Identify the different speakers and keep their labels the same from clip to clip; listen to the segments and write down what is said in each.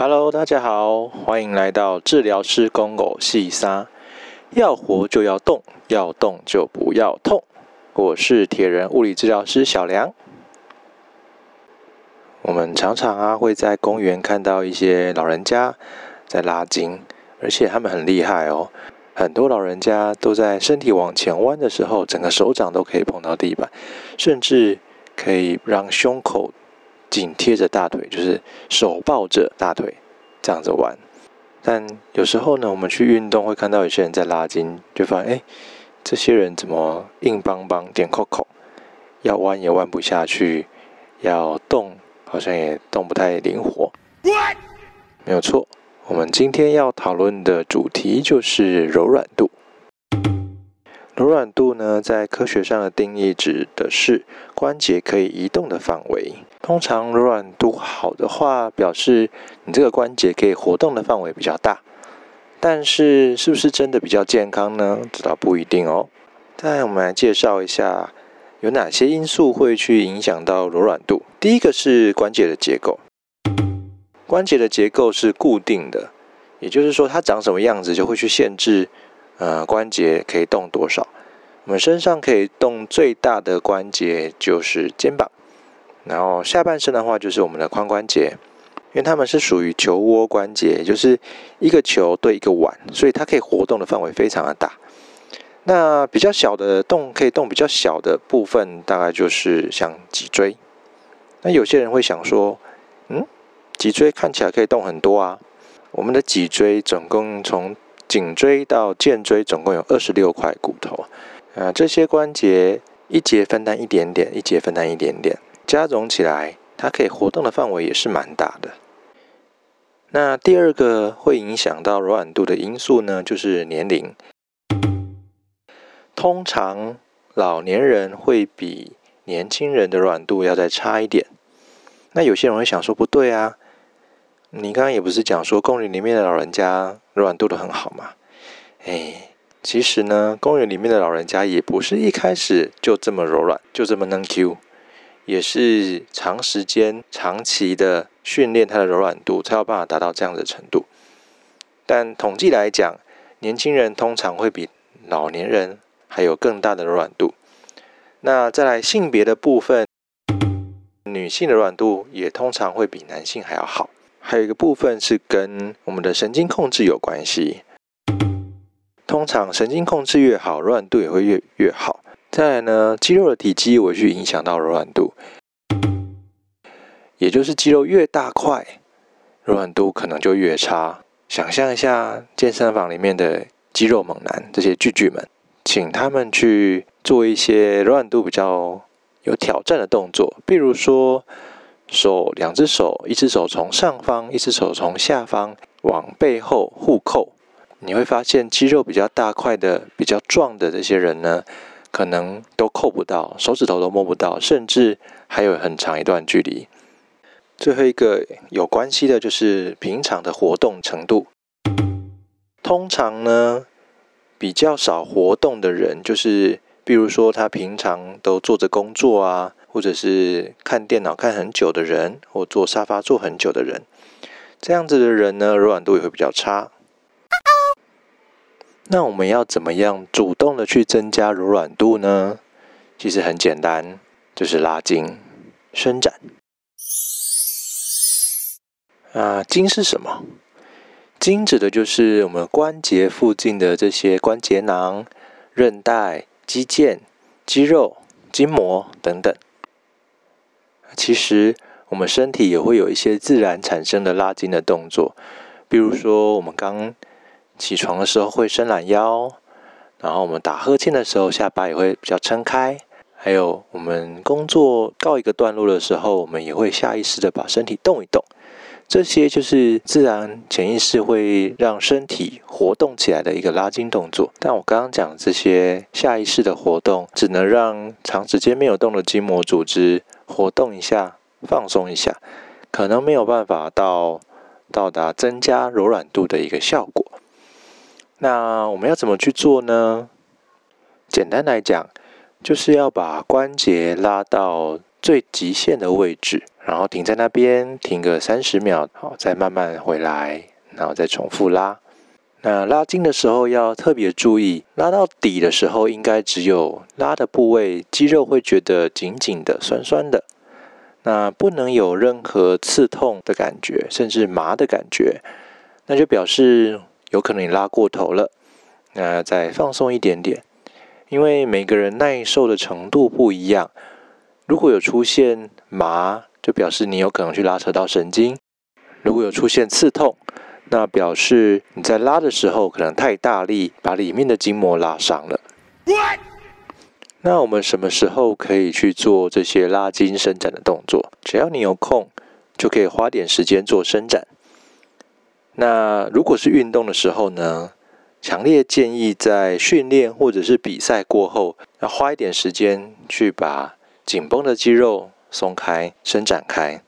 Speaker 1: Hello，大家好，欢迎来到治疗师公狗细沙。要活就要动，要动就不要痛。我是铁人物理治疗师小梁。我们常常啊会在公园看到一些老人家在拉筋，而且他们很厉害哦。很多老人家都在身体往前弯的时候，整个手掌都可以碰到地板，甚至可以让胸口。紧贴着大腿，就是手抱着大腿这样子玩。但有时候呢，我们去运动会看到有些人在拉筋，就发现哎，这些人怎么硬邦邦、点扣扣，要弯也弯不下去，要动好像也动不太灵活。没有错，我们今天要讨论的主题就是柔软度。柔软度呢，在科学上的定义指的是关节可以移动的范围。通常柔软度好的话，表示你这个关节可以活动的范围比较大。但是，是不是真的比较健康呢？这倒不一定哦。再我们来介绍一下，有哪些因素会去影响到柔软度。第一个是关节的结构，关节的结构是固定的，也就是说，它长什么样子就会去限制。呃，关节可以动多少？我们身上可以动最大的关节就是肩膀，然后下半身的话就是我们的髋关节，因为它们是属于球窝关节，就是一个球对一个碗，所以它可以活动的范围非常的大。那比较小的动可以动比较小的部分，大概就是像脊椎。那有些人会想说，嗯，脊椎看起来可以动很多啊。我们的脊椎总共从颈椎到肩椎总共有二十六块骨头，啊，这些关节一节分担一点点，一节分担一点点，加总起来，它可以活动的范围也是蛮大的。那第二个会影响到柔软度的因素呢，就是年龄。通常老年人会比年轻人的软度要再差一点。那有些人会想说，不对啊。你刚刚也不是讲说公园里面的老人家柔软度都很好嘛？哎，其实呢，公园里面的老人家也不是一开始就这么柔软，就这么能 Q，也是长时间、长期的训练他的柔软度，才有办法达到这样的程度。但统计来讲，年轻人通常会比老年人还有更大的柔软度。那再来性别的部分，女性的软度也通常会比男性还要好。还有一个部分是跟我们的神经控制有关系。通常神经控制越好，柔软度也会越越好。再来呢，肌肉的体积会去影响到柔软度，也就是肌肉越大块，柔软度可能就越差。想象一下健身房里面的肌肉猛男这些巨巨们，请他们去做一些柔软度比较有挑战的动作，比如说。手两只手，一只手从上方，一只手从下方往背后互扣，你会发现肌肉比较大块的、比较壮的这些人呢，可能都扣不到，手指头都摸不到，甚至还有很长一段距离。最后一个有关系的就是平常的活动程度。通常呢，比较少活动的人，就是比如说他平常都坐着工作啊。或者是看电脑看很久的人，或坐沙发坐很久的人，这样子的人呢，柔软度也会比较差。那我们要怎么样主动的去增加柔软度呢？其实很简单，就是拉筋、伸展。啊，筋是什么？筋指的就是我们关节附近的这些关节囊、韧带、肌腱、肌肉、筋膜等等。其实我们身体也会有一些自然产生的拉筋的动作，比如说我们刚起床的时候会伸懒腰，然后我们打呵欠的时候下巴也会比较撑开，还有我们工作告一个段落的时候，我们也会下意识的把身体动一动，这些就是自然潜意识会让身体活动起来的一个拉筋动作。但我刚刚讲这些下意识的活动，只能让长时间没有动的筋膜组织。活动一下，放松一下，可能没有办法到到达增加柔软度的一个效果。那我们要怎么去做呢？简单来讲，就是要把关节拉到最极限的位置，然后停在那边，停个三十秒，好，再慢慢回来，然后再重复拉。那拉筋的时候要特别注意，拉到底的时候，应该只有拉的部位肌肉会觉得紧紧的、酸酸的，那不能有任何刺痛的感觉，甚至麻的感觉，那就表示有可能你拉过头了。那再放松一点点，因为每个人耐受的程度不一样，如果有出现麻，就表示你有可能去拉扯到神经；如果有出现刺痛，那表示你在拉的时候可能太大力，把里面的筋膜拉伤了。那我们什么时候可以去做这些拉筋伸展的动作？只要你有空，就可以花点时间做伸展。那如果是运动的时候呢？强烈建议在训练或者是比赛过后，要花一点时间去把紧绷的肌肉松开、伸展开。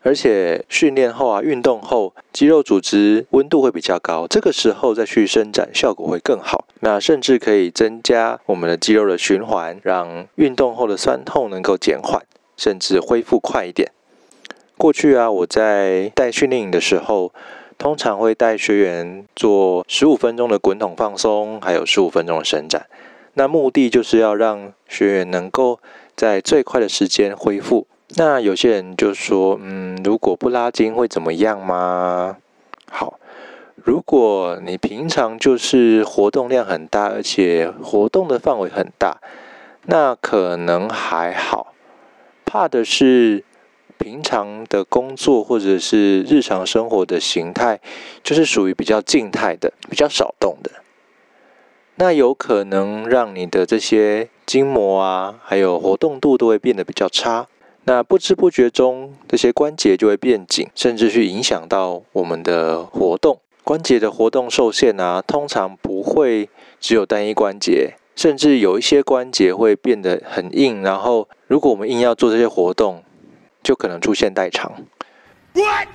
Speaker 1: 而且训练后啊，运动后肌肉组织温度会比较高，这个时候再去伸展效果会更好。那甚至可以增加我们的肌肉的循环，让运动后的酸痛能够减缓，甚至恢复快一点。过去啊，我在带训练营的时候，通常会带学员做十五分钟的滚筒放松，还有十五分钟的伸展。那目的就是要让学员能够在最快的时间恢复。那有些人就说，嗯，如果不拉筋会怎么样吗？好，如果你平常就是活动量很大，而且活动的范围很大，那可能还好。怕的是平常的工作或者是日常生活的形态，就是属于比较静态的、比较少动的，那有可能让你的这些筋膜啊，还有活动度都会变得比较差。那不知不觉中，这些关节就会变紧，甚至去影响到我们的活动。关节的活动受限啊，通常不会只有单一关节，甚至有一些关节会变得很硬。然后，如果我们硬要做这些活动，就可能出现代偿。What?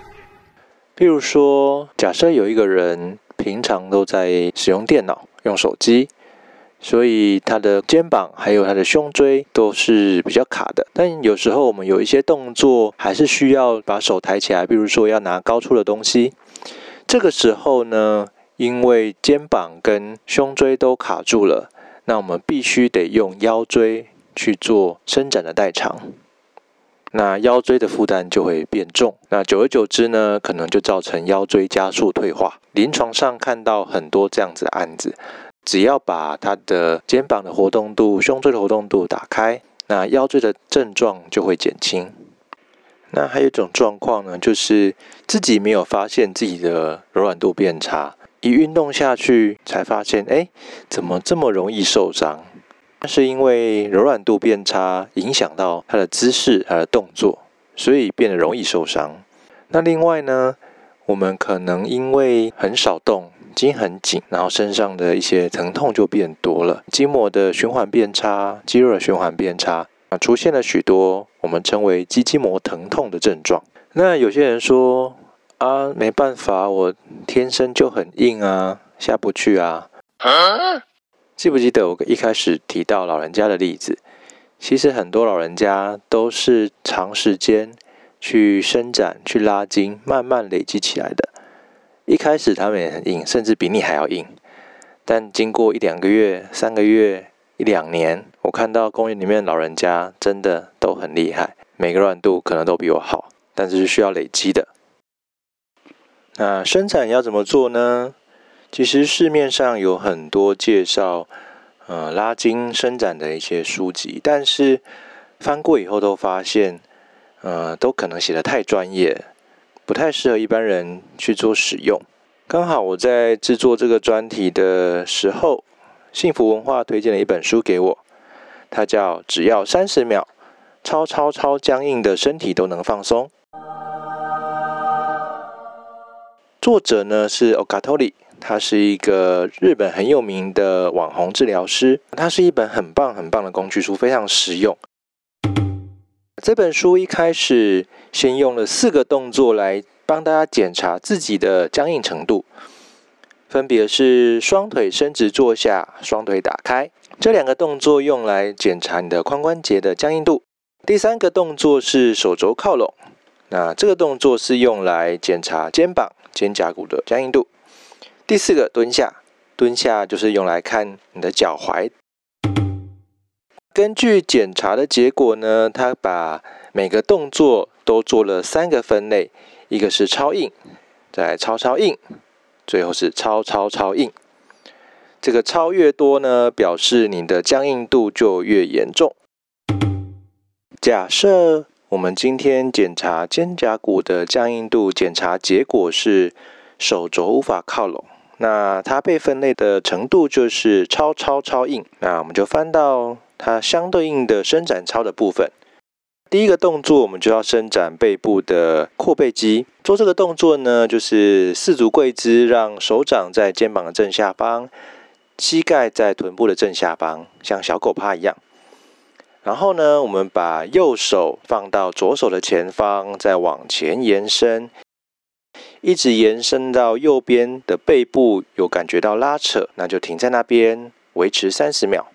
Speaker 1: 譬如说，假设有一个人平常都在使用电脑、用手机。所以他的肩膀还有他的胸椎都是比较卡的，但有时候我们有一些动作还是需要把手抬起来，比如说要拿高处的东西。这个时候呢，因为肩膀跟胸椎都卡住了，那我们必须得用腰椎去做伸展的代偿。那腰椎的负担就会变重，那久而久之呢，可能就造成腰椎加速退化。临床上看到很多这样子的案子。只要把他的肩膀的活动度、胸椎的活动度打开，那腰椎的症状就会减轻。那还有一种状况呢，就是自己没有发现自己的柔软度变差，一运动下去才发现，哎，怎么这么容易受伤？那是因为柔软度变差，影响到他的姿势、他的动作，所以变得容易受伤。那另外呢，我们可能因为很少动。筋很紧，然后身上的一些疼痛就变多了，筋膜的循环变差，肌肉的循环变差，啊，出现了许多我们称为肌筋膜疼痛的症状。那有些人说啊，没办法，我天生就很硬啊，下不去啊。记不记得我一开始提到老人家的例子？其实很多老人家都是长时间去伸展、去拉筋，慢慢累积起来的。一开始他们也很硬，甚至比你还要硬。但经过一两个月、三个月、一两年，我看到公园里面老人家真的都很厉害，每个软度可能都比我好，但是是需要累积的。那伸展要怎么做呢？其实市面上有很多介绍，呃，拉筋伸展的一些书籍，但是翻过以后都发现，呃，都可能写的太专业。不太适合一般人去做使用。刚好我在制作这个专题的时候，幸福文化推荐了一本书给我，它叫《只要三十秒，超超超僵硬的身体都能放松》。作者呢是 Okatori，他是一个日本很有名的网红治疗师。它是一本很棒很棒的工具书，非常实用。这本书一开始先用了四个动作来帮大家检查自己的僵硬程度，分别是双腿伸直坐下，双腿打开。这两个动作用来检查你的髋关节的僵硬度。第三个动作是手肘靠拢，那这个动作是用来检查肩膀、肩胛骨的僵硬度。第四个蹲下，蹲下就是用来看你的脚踝。根据检查的结果呢，他把每个动作都做了三个分类，一个是超硬，再超超硬，最后是超超超硬。这个超越多呢，表示你的僵硬度就越严重。假设我们今天检查肩胛骨的僵硬度，检查结果是手肘无法靠拢，那它被分类的程度就是超超超硬。那我们就翻到。它相对应的伸展操的部分，第一个动作我们就要伸展背部的阔背肌。做这个动作呢，就是四足跪姿，让手掌在肩膀的正下方，膝盖在臀部的正下方，像小狗趴一样。然后呢，我们把右手放到左手的前方，再往前延伸，一直延伸到右边的背部有感觉到拉扯，那就停在那边，维持三十秒。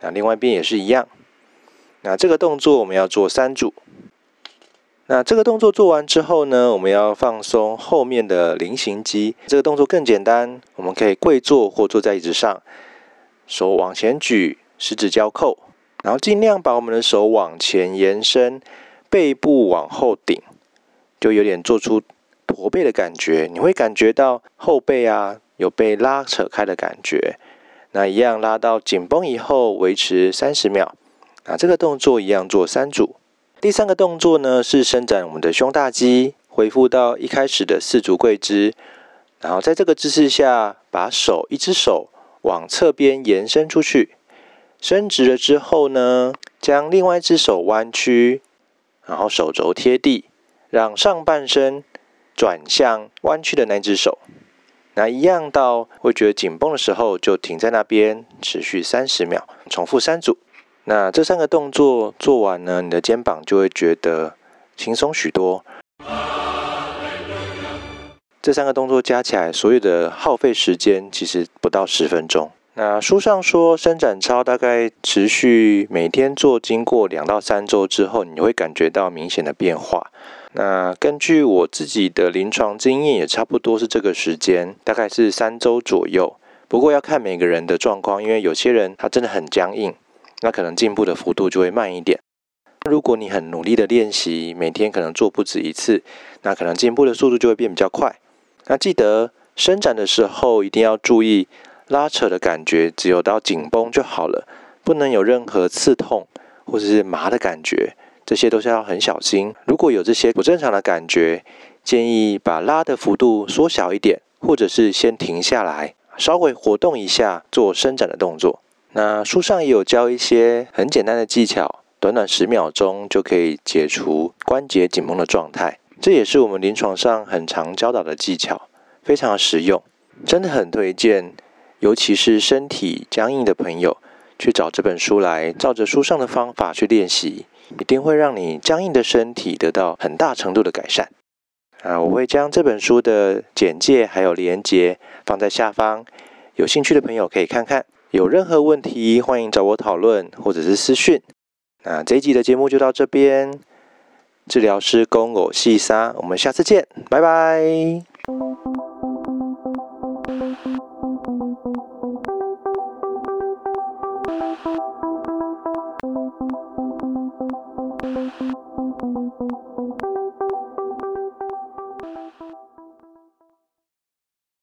Speaker 1: 那另外一边也是一样。那这个动作我们要做三组。那这个动作做完之后呢，我们要放松后面的菱形肌。这个动作更简单，我们可以跪坐或坐在椅子上，手往前举，十指交扣，然后尽量把我们的手往前延伸，背部往后顶，就有点做出驼背的感觉。你会感觉到后背啊有被拉扯开的感觉。那一样拉到紧绷以后，维持三十秒。那，这个动作一样做三组。第三个动作呢是伸展我们的胸大肌，恢复到一开始的四足跪姿。然后在这个姿势下，把手一只手往侧边延伸出去，伸直了之后呢，将另外一只手弯曲，然后手肘贴地，让上半身转向弯曲的那只手。那一样到会觉得紧绷的时候，就停在那边，持续三十秒，重复三组。那这三个动作做完呢，你的肩膀就会觉得轻松许多。这三个动作加起来，所有的耗费时间其实不到十分钟。那书上说，伸展操大概持续每天做，经过两到三周之后，你会感觉到明显的变化。那根据我自己的临床经验，也差不多是这个时间，大概是三周左右。不过要看每个人的状况，因为有些人他真的很僵硬，那可能进步的幅度就会慢一点。如果你很努力的练习，每天可能做不止一次，那可能进步的速度就会变比较快。那记得伸展的时候一定要注意拉扯的感觉，只有到紧绷就好了，不能有任何刺痛或者是麻的感觉。这些都是要很小心。如果有这些不正常的感觉，建议把拉的幅度缩小一点，或者是先停下来，稍微活动一下，做伸展的动作。那书上也有教一些很简单的技巧，短短十秒钟就可以解除关节紧绷的状态。这也是我们临床上很常教导的技巧，非常实用，真的很推荐。尤其是身体僵硬的朋友，去找这本书来，照着书上的方法去练习。一定会让你僵硬的身体得到很大程度的改善啊！我会将这本书的简介还有连接放在下方，有兴趣的朋友可以看看。有任何问题，欢迎找我讨论或者是私讯。那这一集的节目就到这边，治疗师公偶细沙，我们下次见，拜拜。